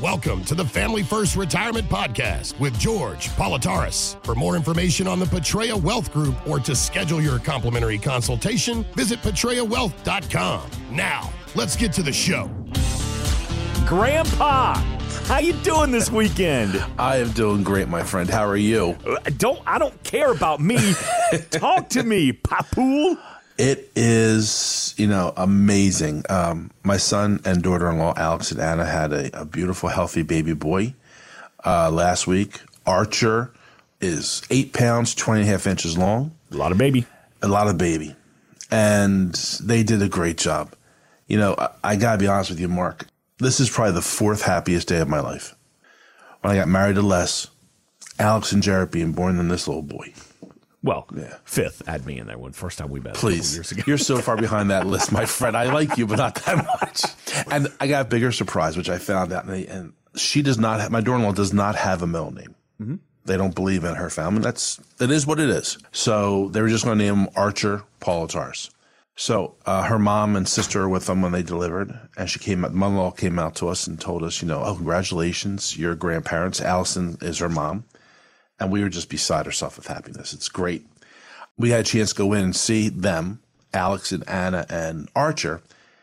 Welcome to the Family First Retirement Podcast with George Politarhos. For more information on the Patria Wealth Group or to schedule your complimentary consultation, visit PatriaWealth.com. Now, let's get to the show. Grandpa, how you doing this weekend? I am doing great, my friend. How are you? Uh, don't I don't care about me. Talk to me, Papool. It is, you know, amazing. Um, my son and daughter-in-law, Alex and Anna, had a, a beautiful, healthy baby boy uh, last week. Archer is eight pounds, 20 and a half inches long. A lot of baby. A lot of baby. And they did a great job. You know, I, I got to be honest with you, Mark. This is probably the fourth happiest day of my life. When I got married to Les, Alex and Jared being born, and this little boy. Well, fifth. Add me in there. When first time we met, Please. years ago. You're so far behind that list, my friend. I like you, but not that much. And I got a bigger surprise, which I found out. And, she does not have, my daughter-in-law does not have a middle name. Mm-hmm. They don't believe in her family. That's, it is what it is. So they were just going to name him Archer Politarhos. So uh, her mom and sister were with them when they delivered, and she came. out Mother-in-law came out to us and told us, you know, oh, congratulations, your grandparents. Allison is her mom, and we were just beside ourselves with happiness. It's great. We had a chance to go in and see them, Alex and Anna and Archer,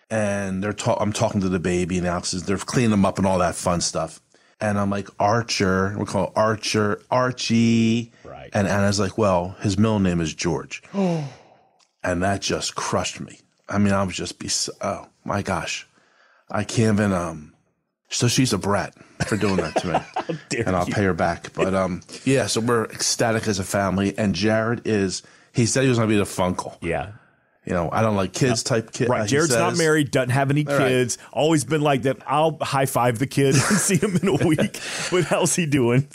and they're. Ta- I'm talking to the baby, and Alex is they're cleaning them up and all that fun stuff. And I'm like Archer, we call Archer Archie, Right. And Anna's like, well, his middle name is George and that just crushed me. I mean, I was just be oh my gosh, I can't even um. So she's a brat for doing that to me, and I'll you. pay her back. But um, yeah. So we're ecstatic as a family, and Jared is. He said he was going to be the funkle. Yeah. You know, I don't like kids type kid. Right. Jared's not married, doesn't have any right. kids. Always been like that. I'll high five the kid and see him in a week. But how's he doing?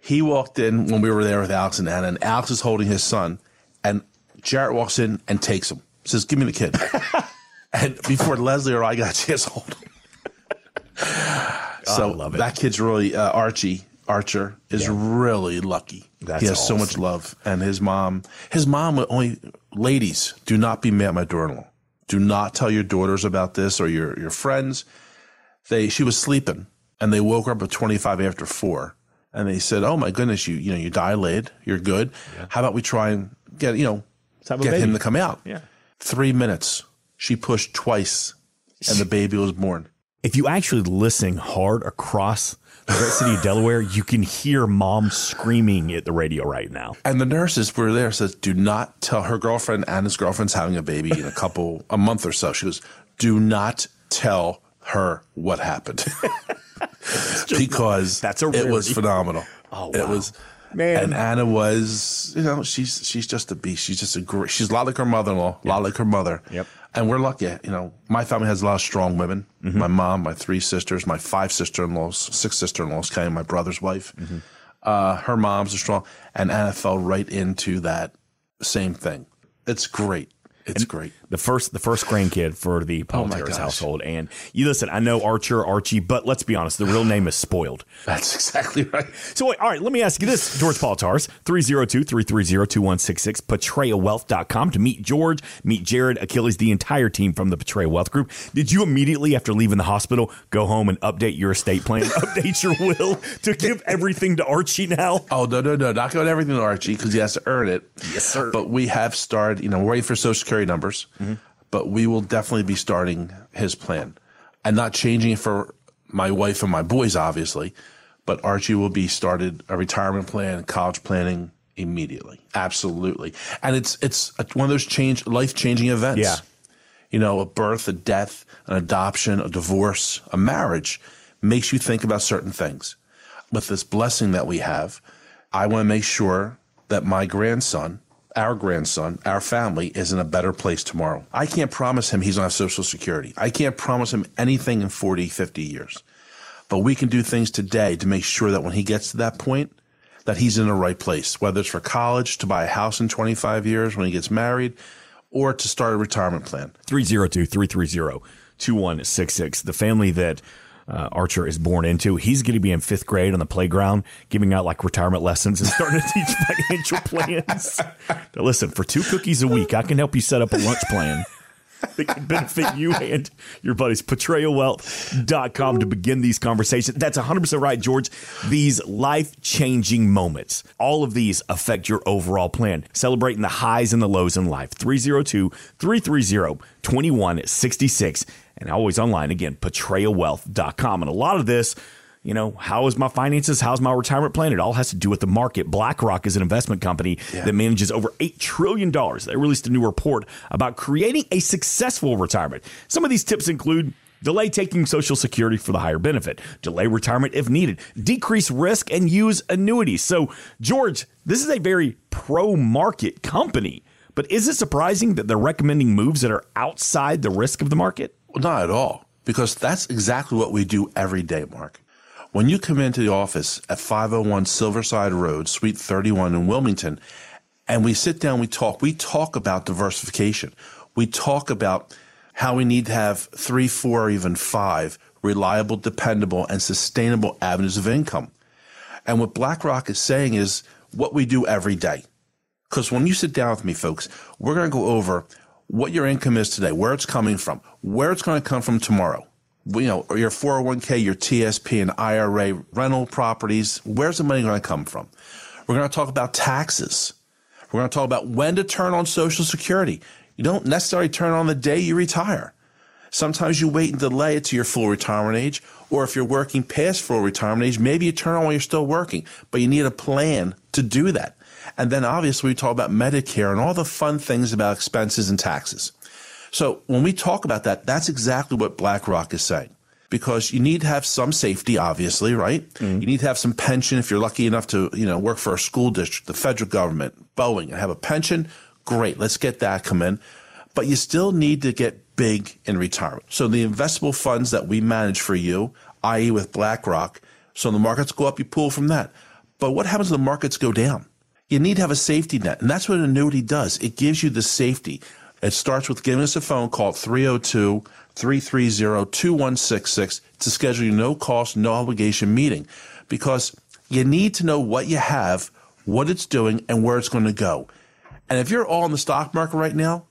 He walked in when we were there with Alex and Anna, and Alex is holding his son, and Jared walks in and takes him. Says, "Give me the kid." and before Leslie or I got a chance to hold him. So I love it. that kid's really uh, Archie Archer is really lucky. That's he has so much love, and his mom, his mom would only ladies do not be mad at my daughter-in-law. Do not tell your daughters about this or your your friends. They she was sleeping and they woke her up at twenty five after four, and they said, "Oh my goodness, you you know you dilated, you're good. How about we try and get you know get him to come out?" Yeah. Three minutes. She pushed twice, and the baby was born. If you actually listen hard across the great city of Delaware, you can hear mom screaming at the radio right now. And the nurses were there says, do not tell her girlfriend and his girlfriend's having a baby in a couple, a month or so. She goes, do not tell her what happened. because That's a it was phenomenal. Oh, It was, Man. And Anna was, you know, she's, she's just a beast. She's just a great, she's a lot like her mother-in-law, a lot like her mother. Yep. And we're lucky, you know, my family has a lot of strong women. Mm-hmm. My mom, my three sisters, my five sister-in-laws, six sister-in-laws, kind of my brother's wife. Mm-hmm. Uh, her mom's are strong. And Anna fell right into that same thing. It's great. It's great. The first the first grandkid for the Oh my household. And you listen, I know Archer, Archie, but let's be honest, the real name is spoiled. That's exactly right. So wait, all right, let me ask you this, George Politarhos, 302-330-2166, PatriaWealth.com to meet George, meet Jared, Achilles, the entire team from the Patria Wealth Group. Did you immediately after leaving the hospital go home and update your estate plan, update your will to give everything to Archie now? Oh no no no! Not going everything to Archie because he has to earn it. Yes, sir. But we have started. You know, we're waiting for Social Security numbers, but we will definitely be starting his plan, and not changing it for my wife and my boys, obviously. But Archie will be started a retirement plan, college planning immediately. Absolutely, and it's it's one of those change life changing events. Yeah. You know, a birth, a death, an adoption, a divorce, a marriage makes you think about certain things. With this blessing that we have, I want to make sure that my grandson, our grandson, our family is in a better place tomorrow. I can't promise him he's have Social Security. I can't promise him anything in 40, 50 years. But we can do things today to make sure that when he gets to that point, that he's in the right place, whether it's for college, to buy a house in 25 years when he gets married, or to start a retirement plan. 302-330-2166. The family that uh, Archer is born into, he's going to be in fifth grade on the playground, giving out like retirement lessons and starting to teach financial plans. Now, listen, for two cookies a week, I can help you set up a lunch plan. that can benefit you and your buddies. PatriaWealth.com to begin these conversations. That's 100% right, George. These life changing moments, all of these affect your overall plan. Celebrating the highs and the lows in life. 302 330 2166. And always online again, PatriaWealth.com. And a lot of this, you know, how is my finances? How's my retirement plan? It all has to do with the market. BlackRock is an investment company yeah. that manages over $8 trillion. They released a new report about creating a successful retirement. Some of these tips include delay taking Social Security for the higher benefit, delay retirement if needed, decrease risk, and use annuities. So, George, this is a very pro market company. But is it surprising that they're recommending moves that are outside the risk of the market? Not at all, because that's exactly what we do every day, Mark. When you come into the office at 501 Silverside Road, Suite 31 in Wilmington, and we sit down, we talk, we talk about diversification. We talk about how we need to have three, four, or even five reliable, dependable, and sustainable avenues of income. And what BlackRock is saying is what we do every day. Because when you sit down with me, folks, we're going to go over what your income is today, where it's coming from, where it's going to come from tomorrow, you know, or your 401k, your TSP and IRA, rental properties, where's the money going to come from? We're going to talk about taxes. We're going to talk about when to turn on Social Security. You don't necessarily turn on the day you retire. Sometimes you wait and delay it to your full retirement age, or if you're working past full retirement age, maybe you turn on while you're still working, but you need a plan to do that. And then obviously we talk about Medicare and all the fun things about expenses and taxes. So when we talk about that, that's exactly what BlackRock is saying. Because you need to have some safety, obviously, right? Mm-hmm. You need to have some pension if you're lucky enough to, you know, work for a school district, the federal government, Boeing, and have a pension. Great, let's get that come in. But you still need to get big in retirement. So the investable funds that we manage for you, i.e. with BlackRock, so the markets go up, you pull from that. But what happens when the markets go down? You need to have a safety net. And that's what an annuity does. It gives you the safety. It starts with giving us a phone call 302 330 2166 to schedule your no cost, no obligation meeting because you need to know what you have, what it's doing, and where it's going to go. And if you're all in the stock market right now,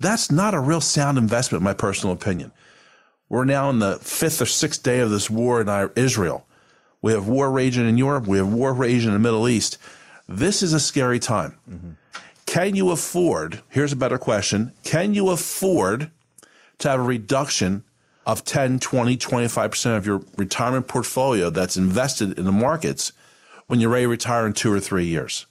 that's not a real sound investment, in my personal opinion. We're now in the fifth or sixth day of this war in Israel. We have war raging in Europe. We have war raging in the Middle East. This is a scary time. Mm-hmm. Can you afford, here's a better question, can you afford to have a reduction of 10, 20, 25% of your retirement portfolio that's invested in the markets when you're ready to retire in two or three years?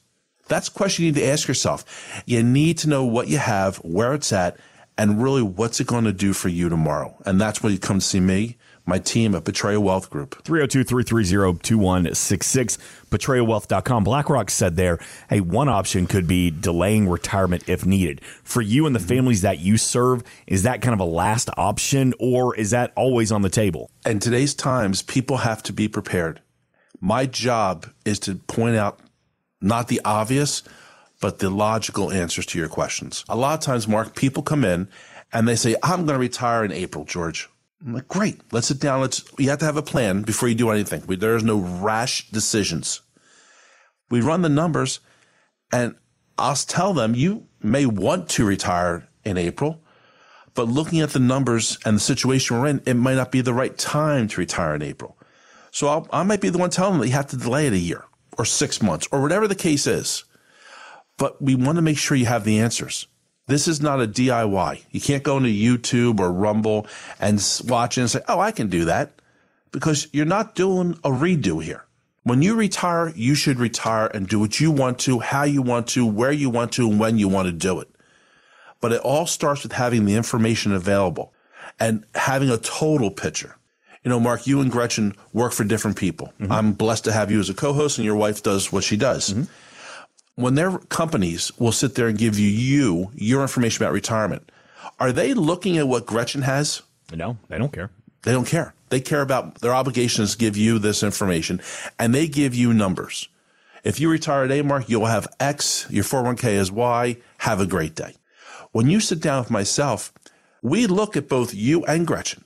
That's a question you need to ask yourself. You need to know what you have, where it's at, and really what's it going to do for you tomorrow. And that's when you come to see me my team at Patria Wealth Group. 302 330 2166, patriawealth.com. BlackRock said there, hey, one option could be delaying retirement if needed. For you and the mm-hmm. families that you serve, is that kind of a last option or is that always on the table? In today's times, people have to be prepared. My job is to point out not the obvious, but the logical answers to your questions. A lot of times, Mark, people come in and they say, I'm going to retire in April, George. I'm like, great. Let's sit down. Let's, you have to have a plan before you do anything. We, there's no rash decisions. We run the numbers and I'll tell them you may want to retire in April, but looking at the numbers and the situation we're in, it might not be the right time to retire in April. So I'll, I might be the one telling them that you have to delay it a year or six months or whatever the case is. But we want to make sure you have the answers. This is not a DIY. You can't go into YouTube or Rumble and watch it and say, oh, I can do that because you're not doing a redo here. When you retire, you should retire and do what you want to, how you want to, where you want to, and when you want to do it. But it all starts with having the information available and having a total picture. You know, Mark, you and Gretchen work for different people. Mm-hmm. I'm blessed to have you as a co-host and your wife does what she does. Mm-hmm when their companies will sit there and give you, you your information about retirement, are they looking at what Gretchen has? No, they don't care. They don't care. They care about their obligations to give you this information and they give you numbers. If you retire today, Mark, you'll have X, your 401k is Y. Have a great day. When you sit down with myself, we look at both you and Gretchen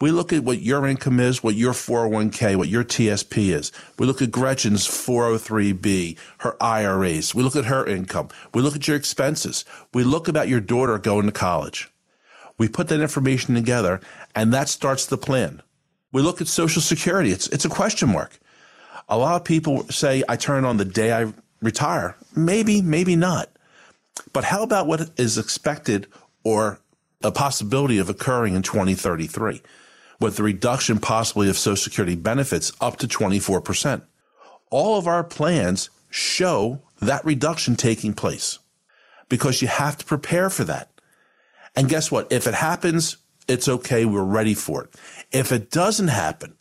we look at what your income is, what your 401k, what your TSP is. We look at Gretchen's 403b, her IRAs. We look at her income. We look at your expenses. We look about your daughter going to college. We put that information together and that starts the plan. We look at Social Security. It's, it's a question mark. A lot of people say, I turn on the day I retire. Maybe, maybe not. But how about what is expected or a possibility of occurring in 2033 with the reduction possibly of Social Security benefits up to 24%? All of our plans show that reduction taking place because you have to prepare for that. And guess what? If it happens, it's okay. We're ready for it. If it doesn't happen,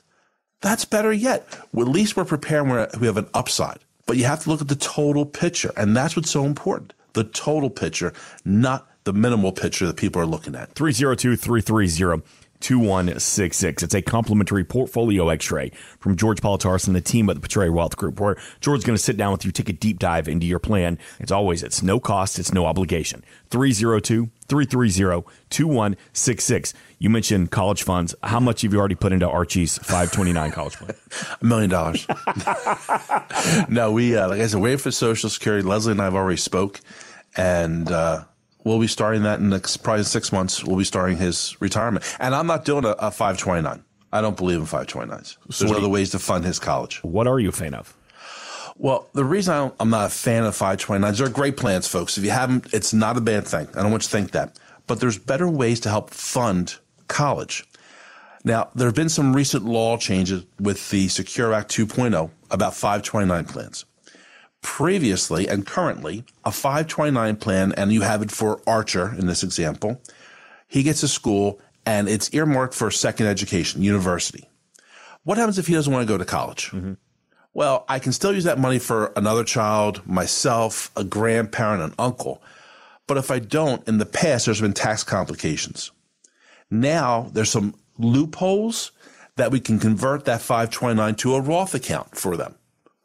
that's better yet. At least we're prepared. We have an upside. But you have to look at the total picture. And that's what's so important. The total picture, not the minimal picture that people are looking at. 302 330 2166. It's a complimentary portfolio x ray from George Politarhos and the team at the Patria Wealth Group, where George's going to sit down with you, take a deep dive into your plan. It's always, it's no cost, it's no obligation. 302 330 2166. You mentioned college funds. How much have you already put into Archie's 529 college plan? A million dollars. no, we, uh, like I said, waiting for Social Security. Leslie and I have already spoke, and, uh, we'll be starting that in the, next, probably six months. We'll be starting his retirement. And I'm not doing a, a 529. I don't believe in 529s. So There's other ways to fund his college. What are you a fan of? Well, the reason I am not a fan of 529s, they're great plans, folks. If you haven't, it's not a bad thing. I don't want you to think that. But there's better ways to help fund college. Now, there have been some recent law changes with the Secure Act 2.0 about 529 plans previously and currently a 529 plan, and you have it for Archer in this example. He gets a school and it's earmarked for second education, university. What happens if he doesn't want to go to college? Mm-hmm. Well, I can still use that money for another child, myself, a grandparent, an uncle. But if I don't, in the past, there's been tax complications. Now there's some loopholes that we can convert that 529 to a Roth account for them.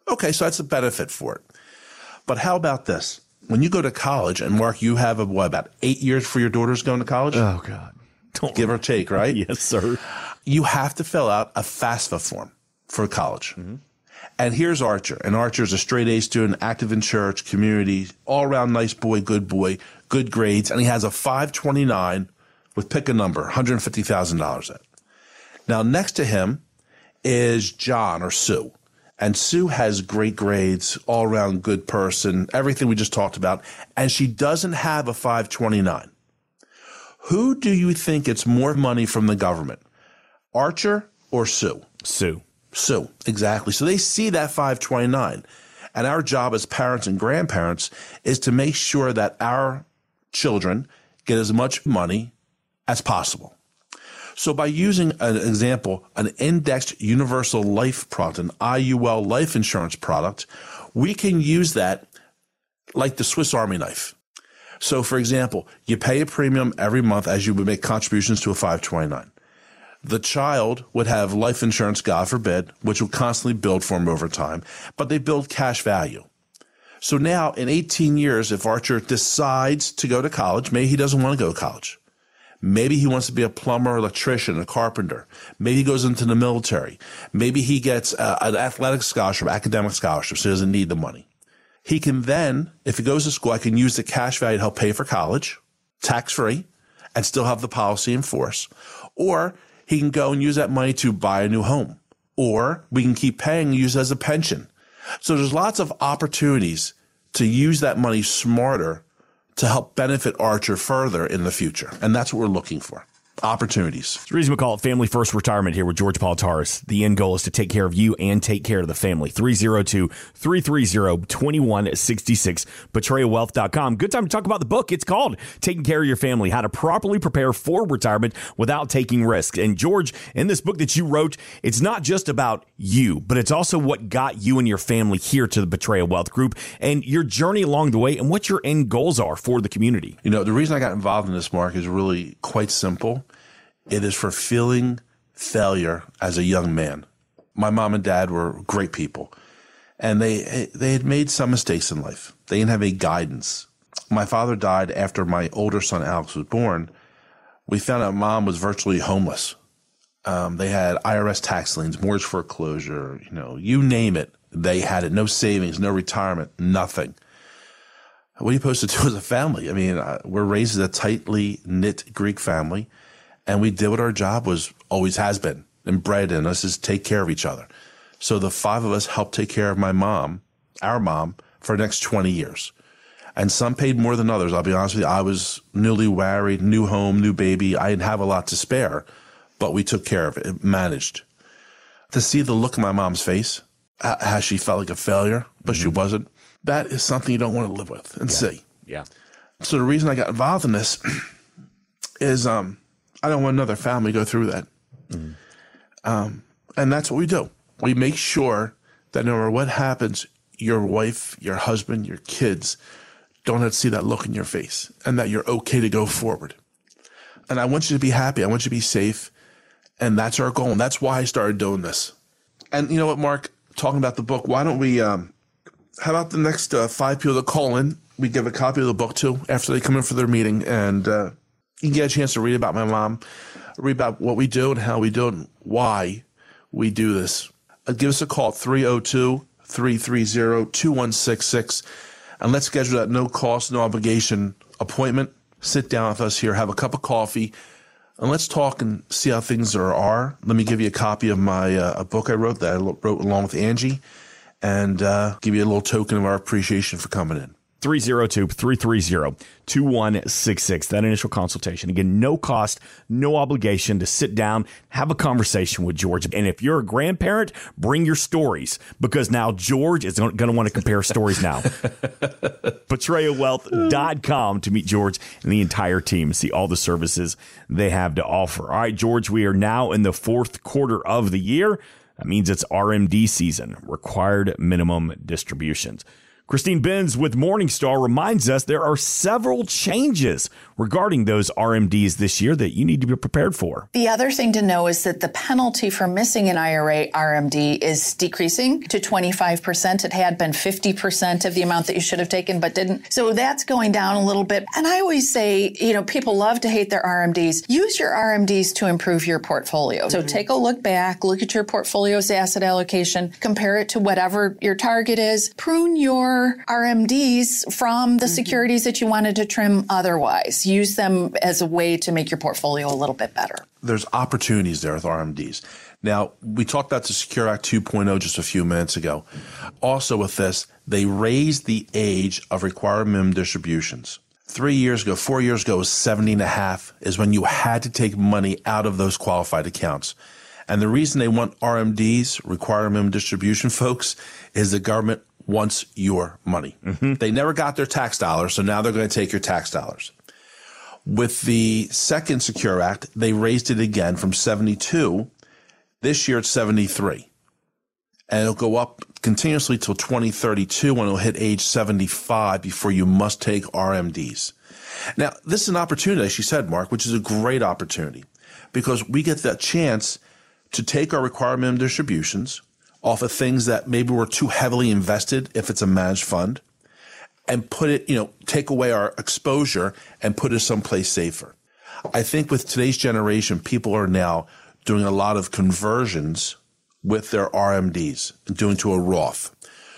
Okay, so that's a benefit for it. But how about this? When you go to college, and Mark, you have a, what about eight years for your daughter's going to college? Oh God, don't give or take, right? yes, sir. You have to fill out a FAFSA form for college. Mm-hmm. And here's Archer. And Archer is a straight A student, active in church, community, all around nice boy, good boy, good grades. And he has a 529 with pick a number, $150,000 at. Now, next to him is John or Sue. And Sue has great grades, all around good person, everything we just talked about. And she doesn't have a 529. Who do you think gets more money from the government? Archer or Sue? Sue. Sue, exactly. So they see that 529. And our job as parents and grandparents is to make sure that our children get as much money as possible. So by using an example, an indexed universal life product, an IUL life insurance product, we can use that like the Swiss Army knife. So for example, you pay a premium every month as you would make contributions to a 529. The child would have life insurance, God forbid, which will constantly build for him over time, but they build cash value. So now in 18 years, if Archer decides to go to college, maybe he doesn't want to go to college. Maybe he wants to be a plumber, electrician, a carpenter. Maybe he goes into the military. Maybe he gets uh, an athletic scholarship, academic scholarship, so he doesn't need the money. He can then, if he goes to school, I can use the cash value to help pay for college, tax free, and still have the policy in force. Or he can go and use that money to buy a new home. Or we can keep paying use it as a pension. So there's lots of opportunities to use that money smarter to help benefit Archer further in the future. And that's what we're looking for opportunities. It's the reason we call it Family First Retirement here with George Politarhos. The end goal is to take care of you and take care of the family. 302-330-2166, PatriaWealth.com. Good time to talk about the book. It's called Taking Care of Your Family, How to Properly Prepare for Retirement Without Taking Risks. And George, in this book that you wrote, it's not just about you, but it's also what got you and your family here to the Patria Wealth Group and your journey along the way and what your end goals are for the community. You know, the reason I got involved in this, Mark, is really quite simple it is for feeling failure as a young man. My mom and dad were great people and they, they had made some mistakes in life. They didn't have any guidance. My father died after my older son Alex was born. We found out mom was virtually homeless. Um, they had IRS tax liens, mortgage foreclosure, you know, you name it. They had it. No savings, no retirement, nothing. what are you supposed to do as a family? I mean, uh, we're raised as a tightly knit Greek family, and we did what our job was always has been and bred in us is take care of each other. So the five of us helped take care of my mom, our mom, for the next 20 years. And some paid more than others. I'll be honest with you. I was newly married, new home, new baby. I didn't have a lot to spare, but we took care of it, it managed. To see the look on my mom's face, how she felt like a failure, but mm-hmm. she wasn't, that is something you don't want to live with and yeah. see. Yeah. So the reason I got involved in this is um, I don't want another family to go through that. Mm-hmm. Um, and that's what we do. We make sure that no matter what happens, your wife, your husband, your kids don't have to see that look in your face and that you're okay to go forward. And I want you to be happy. I want you to be safe. And that's our goal. And that's why I started doing this. And you know what, Mark, talking about the book, why don't we, um, how about the next uh, five people that call in? We give a copy of the book to after they come in for their meeting and, uh, you get a chance to read about my mom, read about what we do and how we do it and why we do this. Uh, give us a call 302 330 2166 and let's schedule that no cost, no obligation appointment. Sit down with us here, have a cup of coffee, and let's talk and see how things are. are. Let me give you a copy of my uh, a book I wrote that I wrote along with Angie, and uh, give you a little token of our appreciation for coming in. 302 330 2166. That initial consultation. Again, no cost, no obligation to sit down, have a conversation with George. And if you're a grandparent, bring your stories because now George is going to want to compare stories now. PatriaWealth.com to meet George and the entire team, see all the services they have to offer. All right, George, we are now in the fourth quarter of the year. That means it's RMD season, required minimum distributions. Christine Benz with Morningstar reminds us there are several changes regarding those RMDs this year that you need to be prepared for. The other thing to know is that the penalty for missing an IRA RMD is decreasing to 25%. It had been 50% of the amount that you should have taken but didn't. So that's going down a little bit. And I always say, you know, people love to hate their RMDs. Use your RMDs to improve your portfolio. So mm-hmm. take a look back, look at your portfolio's asset allocation, compare it to whatever your target is, prune your RMDs from the mm-hmm. securities that you wanted to trim otherwise. Use them as a way to make your portfolio a little bit better. There's opportunities there with RMDs. Now, we talked about the Secure Act 2.0 just a few minutes ago. Also, with this, they raised the age of required minimum distributions. Three years ago, four years ago, was 70 and a half is when you had to take money out of those qualified accounts. And the reason they want RMDs, required minimum distribution folks, is the government wants your money. Mm-hmm. They never got their tax dollars, so now they're going to take your tax dollars. With the second Secure Act, they raised it again from 72. This year it's 73. And it'll go up continuously till 2032 when it'll hit age 75 before you must take RMDs. Now, this is an opportunity, as she said, Mark, which is a great opportunity because we get that chance to take our required minimum distributions, off of things that maybe were too heavily invested if it's a managed fund and put it, you know, take away our exposure and put it someplace safer. I think with today's generation, people are now doing a lot of conversions with their RMDs doing to a Roth.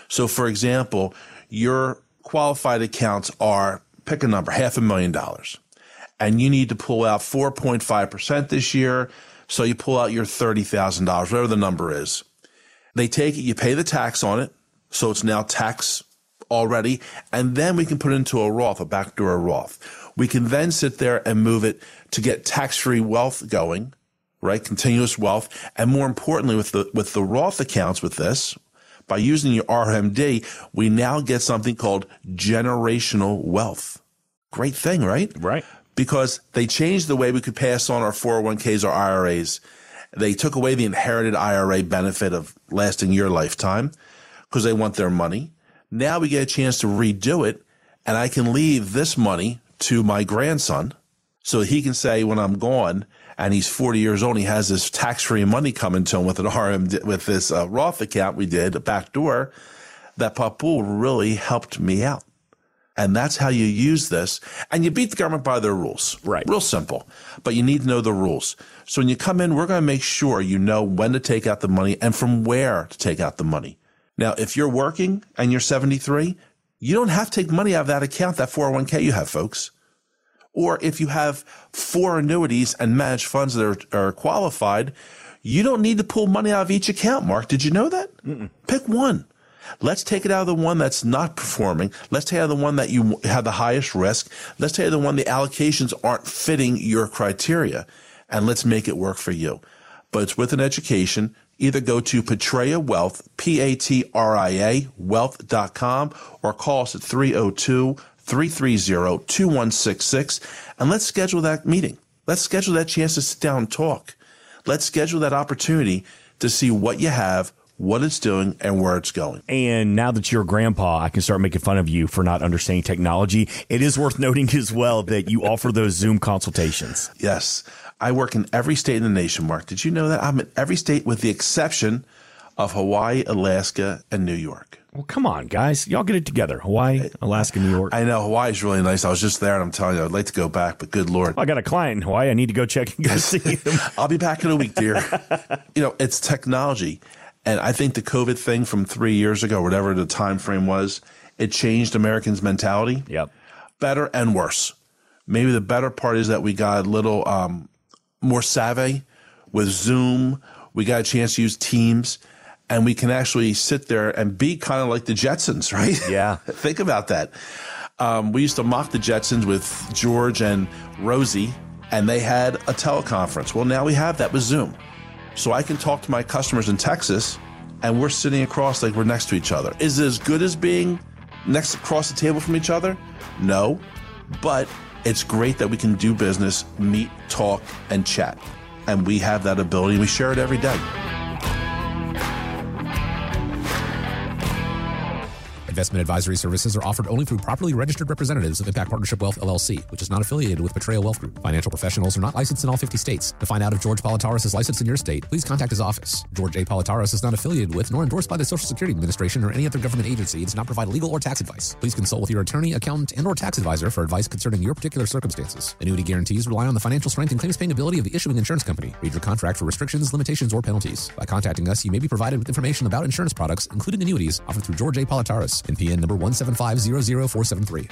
So for example, your qualified accounts are pick a number, half a million dollars. And you need to pull out 4.5% this year. So you pull out your $30,000, whatever the number is. They take it, you pay the tax on it. So it's now tax already. And then we can put it into a Roth, a backdoor Roth. We can then sit there and move it to get tax free wealth going, right? Continuous wealth. And more importantly, with the, with the Roth accounts with this, by using your RMD, we now get something called generational wealth. Great thing, right? Right. Because they changed the way we could pass on our 401ks or IRAs they took away the inherited IRA benefit of lasting your lifetime because they want their money. Now we get a chance to redo it and I can leave this money to my grandson so he can say when I'm gone and he's 40 years old, he has this tax free money coming to him with an RM, with this uh, Roth account we did, a back door that Papu really helped me out. And that's how you use this. And you beat the government by their rules. Right. Real simple. But you need to know the rules. So when you come in, we're going to make sure you know when to take out the money and from where to take out the money. Now, if you're working and you're 73, You don't have to take money out of that account, that 401k you have, folks. Or if you have four annuities and managed funds that are, are qualified, you don't need to pull money out of each account, Mark. Did you know that? Mm-mm. Pick one. Let's take it out of the one that's not performing. Let's take out the one that you have the highest risk. Let's take out the one the allocations aren't fitting your criteria. And let's make it work for you. But it's with an education. Either go to Patria Wealth, P-A-T-R-I-A, wealth.com, or call us at 302 330 2166 and let's schedule that meeting. Let's schedule that chance to sit down and talk. Let's schedule that opportunity to see what you have, what it's doing, and where it's going. And now that you're a grandpa, I can start making fun of you for not understanding technology. It is worth noting as well that you offer those Zoom consultations. Yes. I work in every state in the nation, Mark. Did you know that? I'm in every state with the exception of Hawaii, Alaska, and New York. Well, come on, guys. Y'all get it together. Hawaii, Alaska, New York. I know. Hawaii's really nice. I was just there and I'm telling you, I'd like to go back, but good Lord. I got a client in Hawaii. I need to go check and go see him. I'll be back in a week, dear. you know, it's technology. And I think the COVID thing from three years ago, whatever the time frame was, it changed Americans' mentality. Yep. Better and worse. Maybe the better part is that we got a little um, more savvy with Zoom. We got a chance to use Teams and we can actually sit there and be kind of like the Jetsons, right? Yeah. Think about that. Um, we used to mock the Jetsons with George and Rosie, and they had a teleconference. Well, now we have that with Zoom. So I can talk to my customers in Texas, and we're sitting across like we're next to each other. Is it as good as being next across the table from each other? No. But it's great that we can do business, meet, talk, and chat. And we have that ability. We share it every day. Investment advisory services are offered only through properly registered representatives of Impact Partnership Wealth LLC, which is not affiliated with Patria Wealth Group. Financial professionals are not licensed in all 50 states. To find out if George Politarhos is licensed in your state, please contact his office. George A. Politarhos is not affiliated with nor endorsed by the Social Security Administration or any other government agency and does not provide legal or tax advice. Please consult with your attorney, accountant, and or tax advisor for advice concerning your particular circumstances. Annuity guarantees rely on the financial strength and claims paying ability of the issuing insurance company. Read your contract for restrictions, limitations, or penalties. By contacting us, you may be provided with information about insurance products, including annuities, offered through George A. Politarhos, NPN number 17 7500473.